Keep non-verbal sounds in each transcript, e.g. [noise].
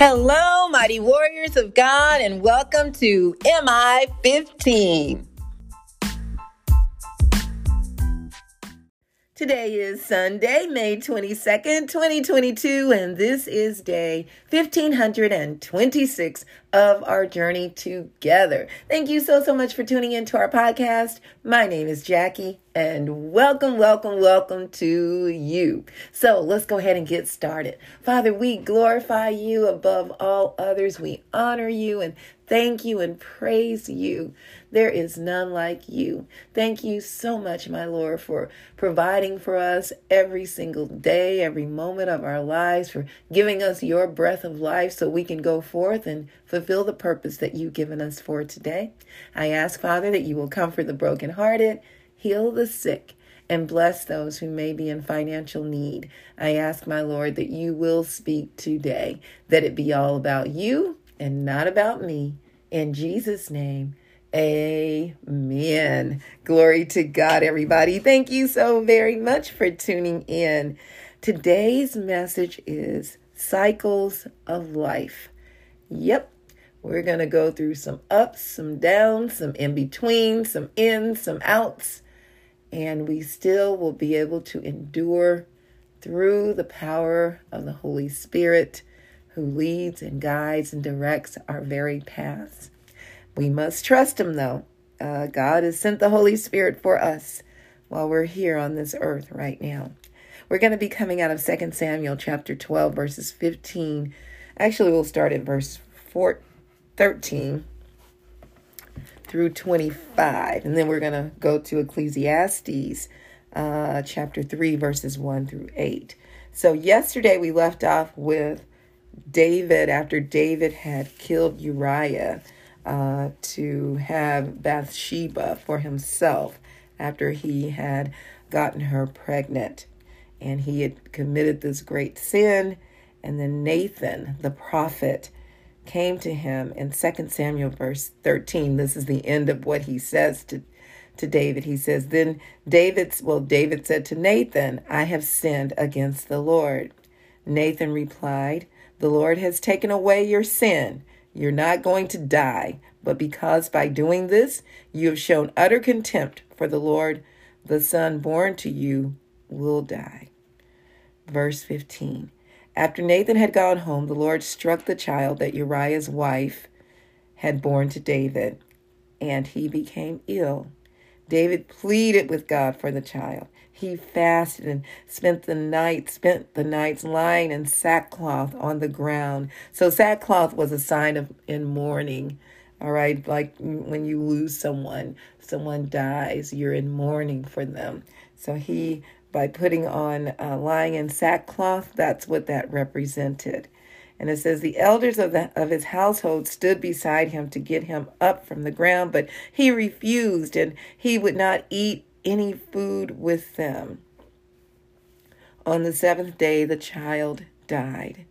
Hello, mighty warriors of God, and welcome to MI 15. Today is Sunday, May 22nd, 2022, and this is day 1526 of our journey together. Thank you so, so much for tuning into our podcast. My name is Jackie, and welcome, welcome, welcome to you. So let's go ahead and get started. Father, we glorify you above all others. We honor you and thank you and praise you. There is none like you. Thank you so much, my Lord, for providing for us every single day, every moment of our lives, for giving us your breath of life so we can go forth and fulfill the purpose that you've given us for today. I ask, Father, that you will comfort the brokenhearted, heal the sick, and bless those who may be in financial need. I ask, my Lord, that you will speak today, that it be all about you and not about me. In Jesus' name, Amen. Glory to God, everybody. Thank you so very much for tuning in. Today's message is cycles of life. Yep, we're going to go through some ups, some downs, some in between, some ins, some outs, and we still will be able to endure through the power of the Holy Spirit who leads and guides and directs our very paths. We must trust Him, though. Uh, God has sent the Holy Spirit for us while we're here on this earth right now. We're going to be coming out of 2 Samuel chapter 12, verses 15. Actually, we'll start at verse 4, 13 through 25. And then we're going to go to Ecclesiastes uh, chapter 3, verses 1 through 8. So, yesterday we left off with David after David had killed Uriah uh, to have Bathsheba for himself after he had gotten her pregnant. And he had committed this great sin. And then Nathan, the prophet, came to him in 2 Samuel verse 13. This is the end of what he says to, to David. He says, Then David's, well, David said to Nathan, I have sinned against the Lord. Nathan replied, The Lord has taken away your sin you're not going to die, but because by doing this you have shown utter contempt for the Lord, the son born to you will die. Verse 15 After Nathan had gone home, the Lord struck the child that Uriah's wife had born to David, and he became ill. David pleaded with God for the child. He fasted and spent the night, spent the nights lying in sackcloth on the ground. So sackcloth was a sign of in mourning. All right, like mm, when you lose someone, someone dies, you're in mourning for them. So he, by putting on uh, lying in sackcloth, that's what that represented. And it says, The elders of, the, of his household stood beside him to get him up from the ground, but he refused, and he would not eat any food with them. On the seventh day, the child died.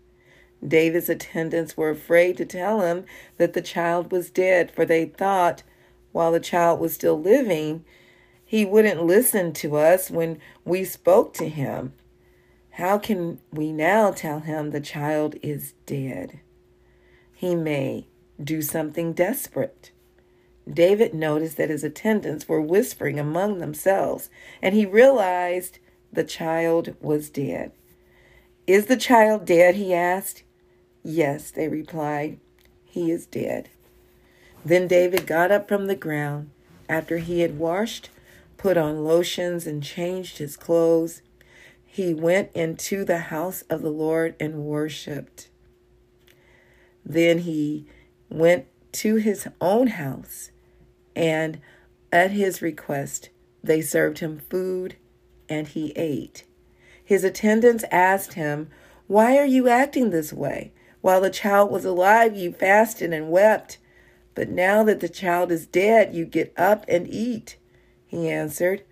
David's attendants were afraid to tell him that the child was dead, for they thought while the child was still living, he wouldn't listen to us when we spoke to him. How can we now tell him the child is dead? He may do something desperate. David noticed that his attendants were whispering among themselves, and he realized the child was dead. Is the child dead? he asked. Yes, they replied. He is dead. Then David got up from the ground after he had washed, put on lotions, and changed his clothes. He went into the house of the Lord and worshiped. Then he went to his own house and at his request, they served him food and he ate. His attendants asked him, Why are you acting this way? While the child was alive, you fasted and wept. But now that the child is dead, you get up and eat. He answered,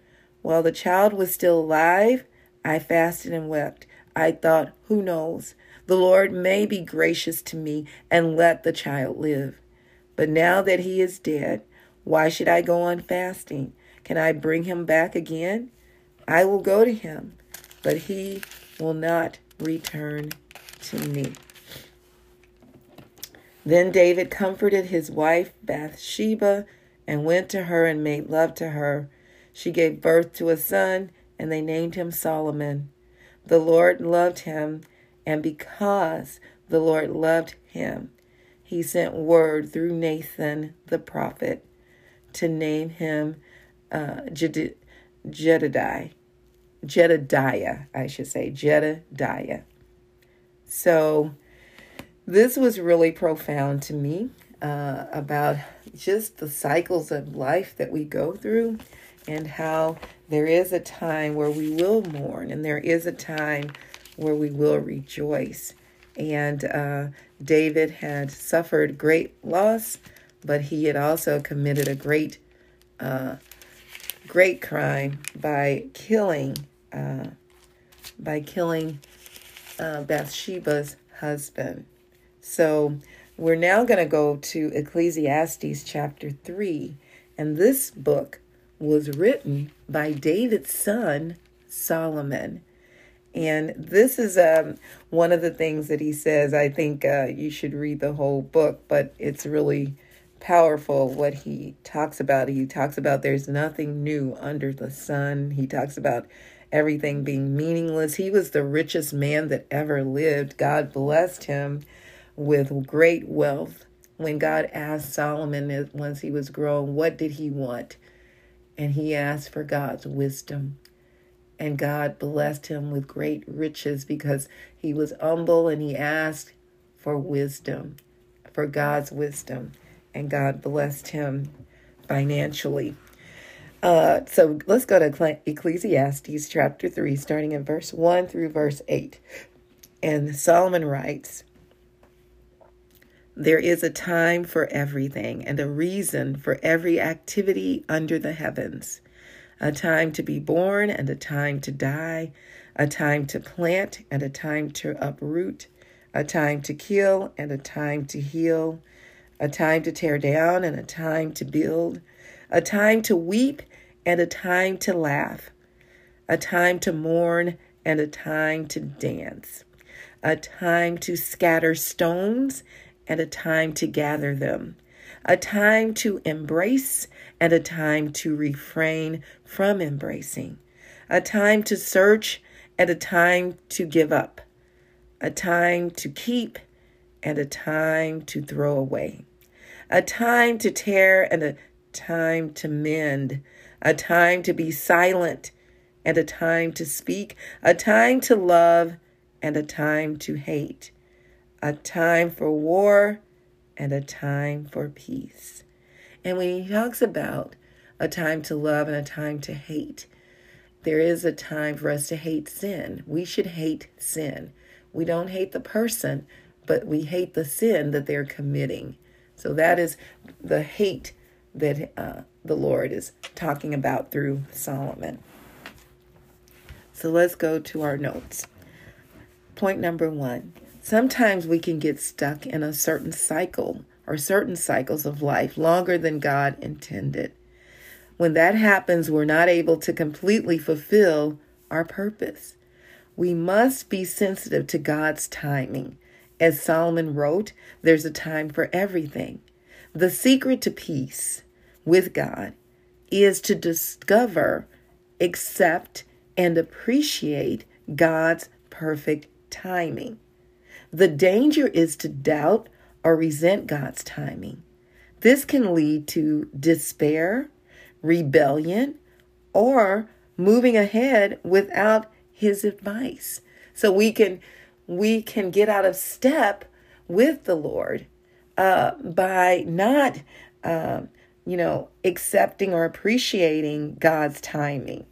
While the child was still alive, I fasted and wept. I thought, Who knows? The Lord may be gracious to me and let the child live. But now that he is dead, why should I go on fasting? Can I bring him back again? I will go to him, but he will not return to me. Then David comforted his wife Bathsheba and went to her and made love to her. She gave birth to a son, and they named him Solomon. The Lord loved him, and because the Lord loved him, he sent word through Nathan the prophet to name him uh, Jed- Jedediah. Jedediah, I should say, Jedediah. So, this was really profound to me uh, about just the cycles of life that we go through and how there is a time where we will mourn and there is a time where we will rejoice. And uh, David had suffered great loss, but he had also committed a great, uh, great crime by killing, uh, by killing uh, Bathsheba's husband. So we're now going to go to Ecclesiastes chapter 3. And this book was written by David's son, Solomon. And this is um, one of the things that he says. I think uh, you should read the whole book, but it's really powerful what he talks about. He talks about there's nothing new under the sun. He talks about everything being meaningless. He was the richest man that ever lived. God blessed him with great wealth. When God asked Solomon once he was grown, what did he want? And he asked for God's wisdom. And God blessed him with great riches because he was humble and he asked for wisdom, for God's wisdom. And God blessed him financially. Uh, so let's go to Ecclesiastes chapter 3, starting in verse 1 through verse 8. And Solomon writes, There is a time for everything and a reason for every activity under the heavens a time to be born and a time to die, a time to plant and a time to uproot, a time to kill and a time to heal, a time to tear down and a time to build, a time to weep and a time to laugh, a time to mourn and a time to dance, a time to scatter stones and a time to gather them, a time to embrace and a time to refrain from embracing, a time to search and a time to give up, a time to keep and a time to throw away, a time to tear and a time to mend, a time to be silent and a time to speak, a time to love and a time to hate, a time for war and a time for peace. And when he talks about a time to love and a time to hate, there is a time for us to hate sin. We should hate sin. We don't hate the person, but we hate the sin that they're committing. So that is the hate that uh, the Lord is talking about through Solomon. So let's go to our notes. Point number one sometimes we can get stuck in a certain cycle or certain cycles of life longer than God intended. When that happens, we're not able to completely fulfill our purpose. We must be sensitive to God's timing. As Solomon wrote, there's a time for everything. The secret to peace with God is to discover, accept, and appreciate God's perfect timing. The danger is to doubt or resent God's timing. This can lead to despair, rebellion, or moving ahead without his advice. So we can we can get out of step with the Lord uh, by not uh, you know, accepting or appreciating God's timing.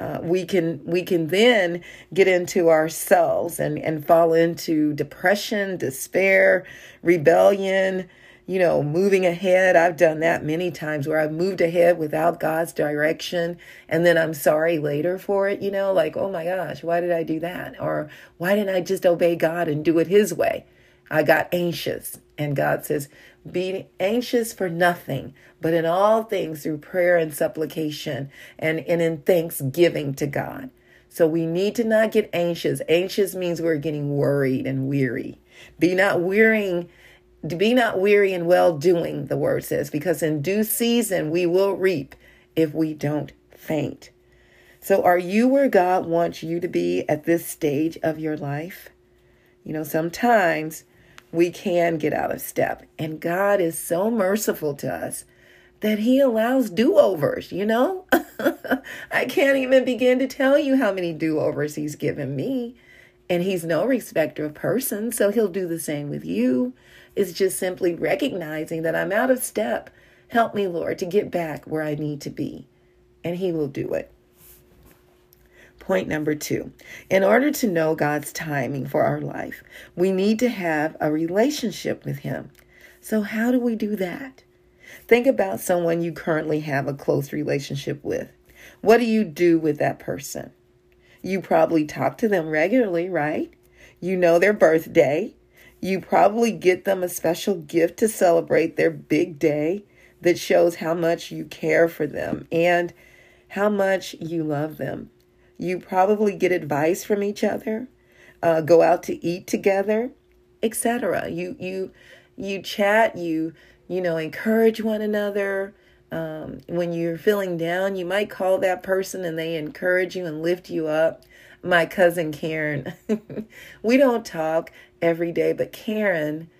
Uh, we can we can then get into ourselves and and fall into depression, despair, rebellion, you know, moving ahead. I've done that many times where I've moved ahead without God's direction and then I'm sorry later for it, you know, like, oh my gosh, why did I do that? Or why didn't I just obey God and do it his way? I got anxious and God says, be anxious for nothing, but in all things through prayer and supplication and, and in thanksgiving to God. So we need to not get anxious. Anxious means we're getting worried and weary. Be not wearying Be not weary in well doing, the word says, because in due season we will reap if we don't faint. So, are you where God wants you to be at this stage of your life? You know, sometimes we can get out of step, and God is so merciful to us that He allows do overs, you know? [laughs] I can't even begin to tell you how many do overs He's given me. And He's no respecter of persons, so He'll do the same with you. It's just simply recognizing that I'm out of step. Help me, Lord, to get back where I need to be. And He will do it. Point number two in order to know God's timing for our life, we need to have a relationship with Him. So, how do we do that? Think about someone you currently have a close relationship with. What do you do with that person? You probably talk to them regularly, right? You know their birthday. You probably get them a special gift to celebrate their big day that shows how much you care for them and how much you love them. You probably get advice from each other, uh, go out to eat together, etc. You you you chat, you you know, encourage one another. Um, when you're feeling down, you might call that person and they encourage you and lift you up. My cousin Karen, [laughs] we don't talk every day, but Karen,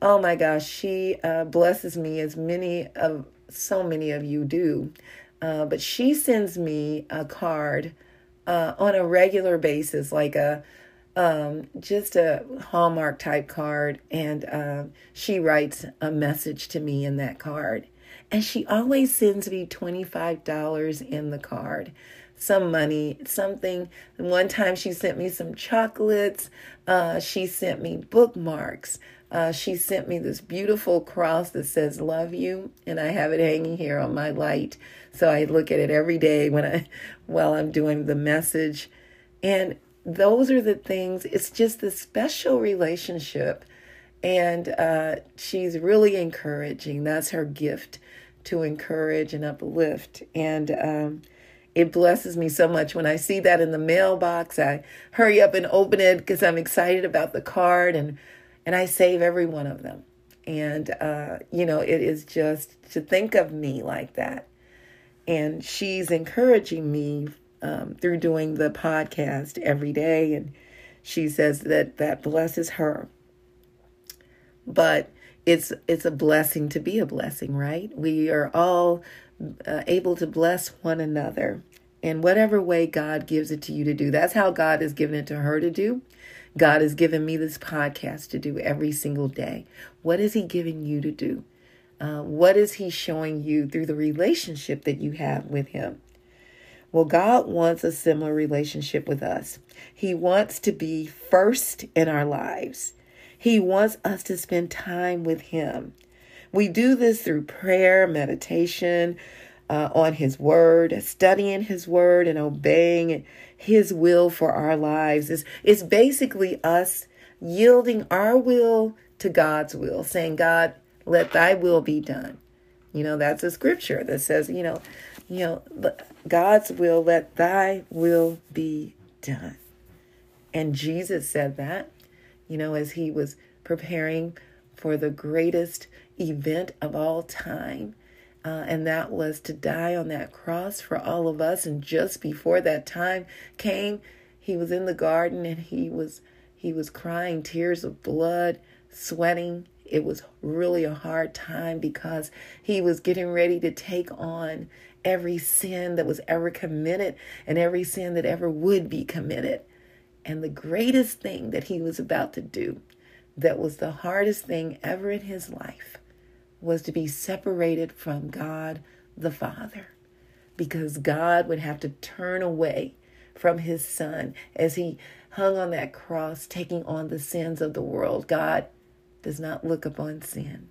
oh my gosh, she uh, blesses me as many of so many of you do. Uh, but she sends me a card uh, on a regular basis, like a um, just a Hallmark type card, and uh, she writes a message to me in that card. And she always sends me $25 in the card, some money, something. One time she sent me some chocolates, uh, she sent me bookmarks. Uh, she sent me this beautiful cross that says "Love You," and I have it hanging here on my light. So I look at it every day when I, [laughs] while I'm doing the message, and those are the things, it's just a special relationship. And uh, she's really encouraging. That's her gift to encourage and uplift. And um, it blesses me so much when I see that in the mailbox. I hurry up and open it because I'm excited about the card and and I save every one of them. And uh, you know, it is just to think of me like that. And she's encouraging me um, through doing the podcast every day. And she says that that blesses her. But it's it's a blessing to be a blessing, right? We are all uh, able to bless one another in whatever way God gives it to you to do. That's how God has given it to her to do. God has given me this podcast to do every single day. What is He giving you to do? Uh, what is He showing you through the relationship that you have with Him? Well, God wants a similar relationship with us. He wants to be first in our lives. He wants us to spend time with Him. We do this through prayer, meditation uh, on His Word, studying His Word, and obeying His will for our lives. It's, it's basically us yielding our will to God's will, saying, God, let thy will be done. You know, that's a scripture that says, you know, you know, God's will, let thy will be done. And Jesus said that, you know, as he was preparing for the greatest event of all time. Uh, and that was to die on that cross for all of us. And just before that time came, he was in the garden and he was he was crying tears of blood, sweating. It was really a hard time because he was getting ready to take on every sin that was ever committed and every sin that ever would be committed. And the greatest thing that he was about to do, that was the hardest thing ever in his life, was to be separated from God the Father. Because God would have to turn away from his son as he hung on that cross, taking on the sins of the world. God does not look upon sin.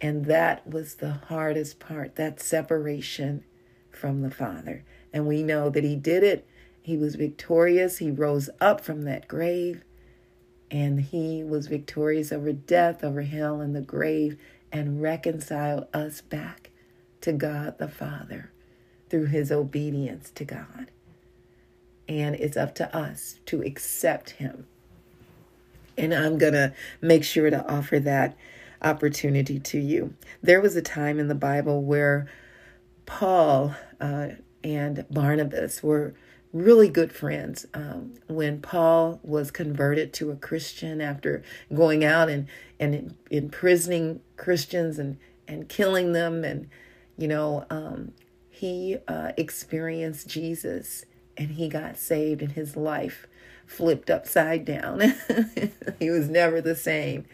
And that was the hardest part, that separation from the Father. And we know that He did it. He was victorious. He rose up from that grave. And He was victorious over death, over hell, and the grave, and reconciled us back to God the Father through His obedience to God. And it's up to us to accept Him. And I'm going to make sure to offer that opportunity to you. There was a time in the Bible where Paul uh, and Barnabas were really good friends. Um, when Paul was converted to a Christian after going out and, and imprisoning Christians and, and killing them, and, you know, um, he uh, experienced Jesus and he got saved, and his life flipped upside down. [laughs] he was never the same.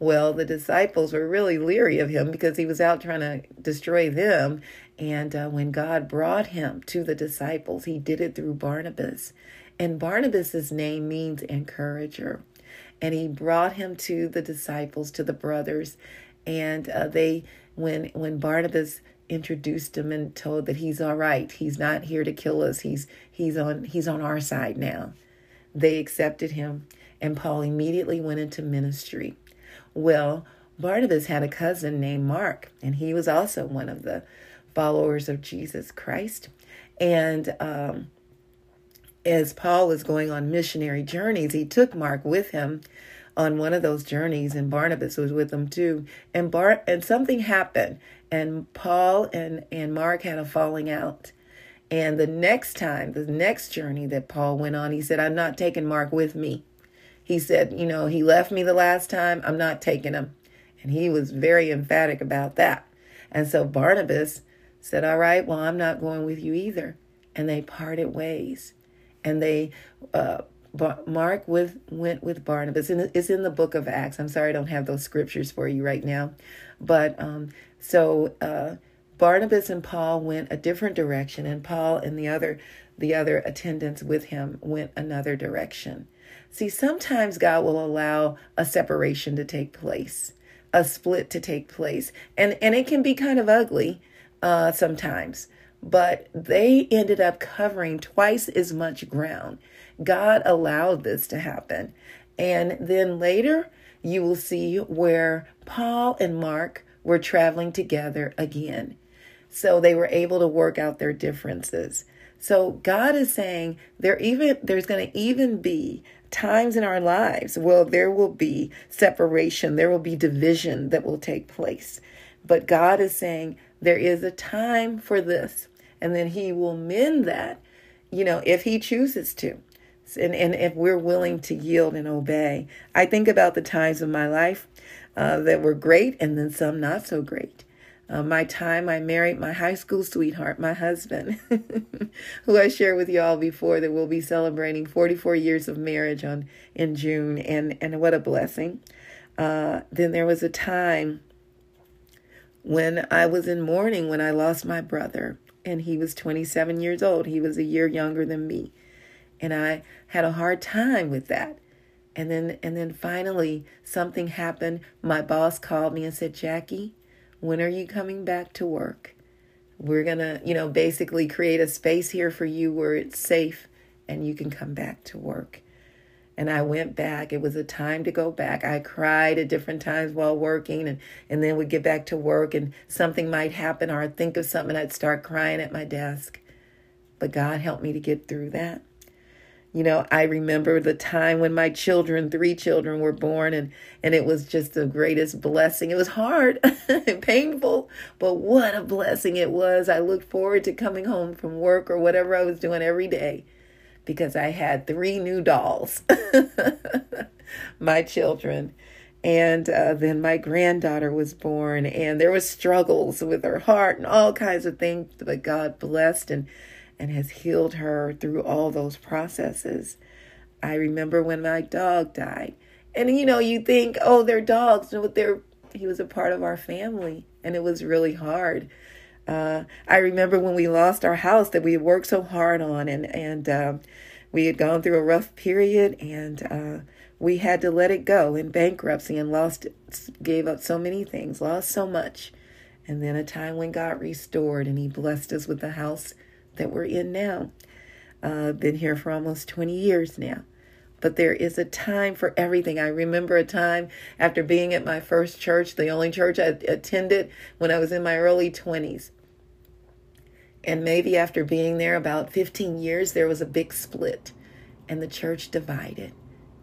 Well, the disciples were really leery of him because he was out trying to destroy them. And uh, when God brought him to the disciples, he did it through Barnabas. And Barnabas's name means encourager. And he brought him to the disciples, to the brothers. And uh, they, when when Barnabas introduced him and told that he's all right, he's not here to kill us. He's he's on he's on our side now. They accepted him, and Paul immediately went into ministry. Well, Barnabas had a cousin named Mark, and he was also one of the followers of Jesus Christ. And um, as Paul was going on missionary journeys, he took Mark with him on one of those journeys, and Barnabas was with him too. And Bar and something happened, and Paul and and Mark had a falling out. And the next time, the next journey that Paul went on, he said, "I'm not taking Mark with me." He said, "You know, he left me the last time. I'm not taking him," and he was very emphatic about that. And so Barnabas said, All right, well, I'm not going with you either. And they parted ways. And they, uh, Mark with, went with Barnabas, and it's in the book of Acts. I'm sorry I don't have those scriptures for you right now. But um, so uh, Barnabas and Paul went a different direction, and Paul and the other the other attendants with him went another direction. See, sometimes God will allow a separation to take place, a split to take place, and and it can be kind of ugly uh, sometimes, but they ended up covering twice as much ground. God allowed this to happen. And then later, you will see where Paul and Mark were traveling together again. So they were able to work out their differences. So God is saying there even there's going to even be times in our lives well there will be separation, there will be division that will take place. But God is saying there is a time for this, and then He will mend that, you know, if He chooses to. And, and if we're willing to yield and obey. I think about the times of my life uh, that were great and then some not so great. Uh, my time I married my high school sweetheart, my husband, [laughs] who I shared with you all before that we'll be celebrating 44 years of marriage on in June, and and what a blessing. Uh, then there was a time when I was in mourning when I lost my brother, and he was 27 years old. He was a year younger than me. And I had a hard time with that. And then and then finally something happened. My boss called me and said, "Jackie, when are you coming back to work? We're going to, you know, basically create a space here for you where it's safe and you can come back to work." and I went back. It was a time to go back. I cried at different times while working and, and then would get back to work and something might happen or I'd think of something I'd start crying at my desk. But God helped me to get through that. You know, I remember the time when my children, three children were born and and it was just the greatest blessing. It was hard [laughs] and painful, but what a blessing it was. I looked forward to coming home from work or whatever I was doing every day because I had three new dolls, [laughs] my children. And uh, then my granddaughter was born, and there was struggles with her heart and all kinds of things. But God blessed and and has healed her through all those processes. I remember when my dog died, and you know, you think, oh, they're dogs, but they're he was a part of our family, and it was really hard. Uh, I remember when we lost our house that we worked so hard on, and and uh, we had gone through a rough period, and uh, we had to let it go in bankruptcy and lost, gave up so many things, lost so much, and then a time when God restored and He blessed us with the house that we're in now. Uh, been here for almost 20 years now but there is a time for everything. I remember a time after being at my first church, the only church I attended when I was in my early 20s. And maybe after being there about 15 years, there was a big split and the church divided.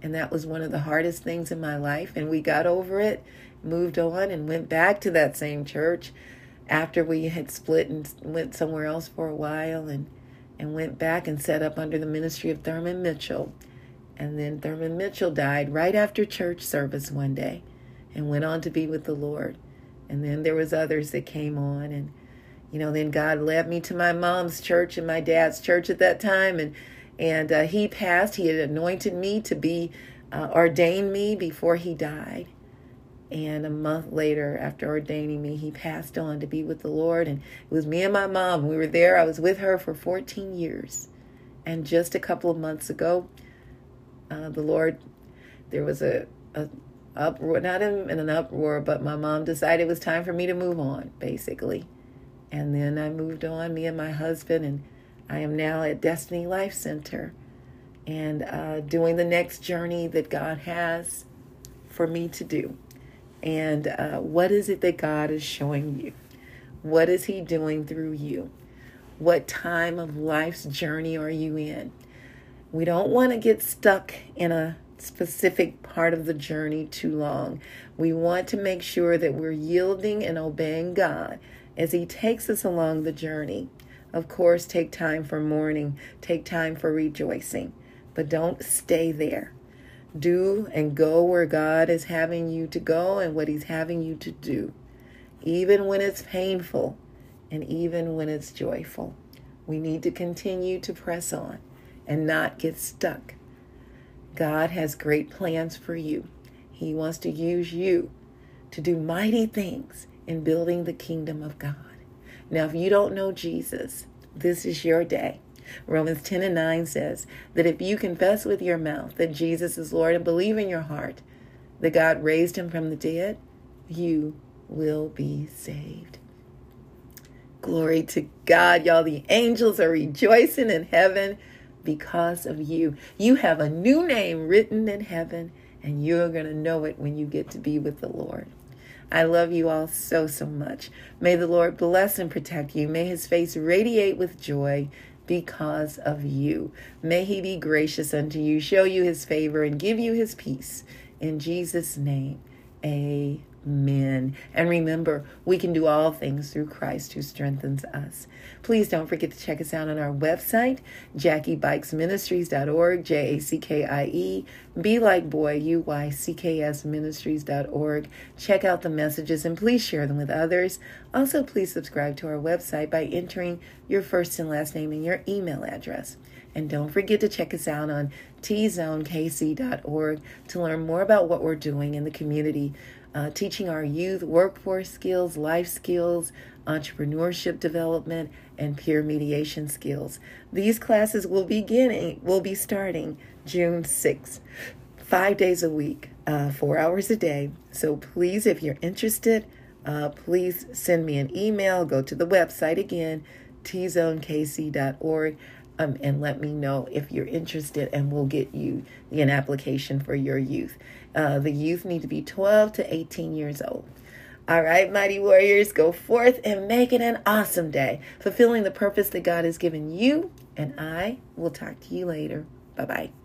And that was one of the hardest things in my life. And we got over it, moved on, and went back to that same church after we had split and went somewhere else for a while and, and went back and set up under the ministry of Thurman Mitchell. And then Thurman Mitchell died right after church service one day and went on to be with the Lord. And then there was others that came on and you know, then God led me to my mom's church and my dad's church at that time and and uh, he passed. He had anointed me to be, uh, ordained me before he died. And a month later, after ordaining me, he passed on to be with the Lord. And it was me and my mom. We were there. I was with her for 14 years. And just a couple of months ago, uh, the Lord, there was a, a uproar, not in, in an uproar, but my mom decided it was time for me to move on, basically. And then I moved on, me and my husband, and I am now at Destiny Life Center and uh, doing the next journey that God has for me to do. And uh, what is it that God is showing you? What is He doing through you? What time of life's journey are you in? We don't want to get stuck in a specific part of the journey too long. We want to make sure that we're yielding and obeying God as He takes us along the journey. Of course, take time for mourning, take time for rejoicing, but don't stay there. Do and go where God is having you to go and what He's having you to do, even when it's painful and even when it's joyful. We need to continue to press on and not get stuck. God has great plans for you. He wants to use you to do mighty things in building the kingdom of God. Now, if you don't know Jesus, this is your day. Romans 10 and 9 says that if you confess with your mouth that Jesus is Lord and believe in your heart that God raised him from the dead, you will be saved. Glory to God, y'all. The angels are rejoicing in heaven because of you. You have a new name written in heaven, and you're going to know it when you get to be with the Lord. I love you all so, so much. May the Lord bless and protect you. May his face radiate with joy because of you. May he be gracious unto you, show you his favor, and give you his peace. In Jesus' name, amen. Amen. And remember, we can do all things through Christ who strengthens us. Please don't forget to check us out on our website, JackieBuycksMinistries.org, J A C K I E, Be Like Boy, U Y C K S Ministries.org. Check out the messages and please share them with others. Also, please subscribe to our website by entering your first and last name and your email address. And don't forget to check us out on tzonekc.org to learn more about what we're doing in the community uh, teaching our youth workforce skills, life skills, entrepreneurship development, and peer mediation skills. These classes will beginning will be starting June 6th, five days a week, uh, four hours a day. So please, if you're interested, uh, please send me an email. Go to the website again, tzonekc.org um, and let me know if you're interested, and we'll get you an application for your youth. Uh, the youth need to be 12 to 18 years old. All right, mighty warriors, go forth and make it an awesome day, fulfilling the purpose that God has given you. And I will talk to you later. Bye bye.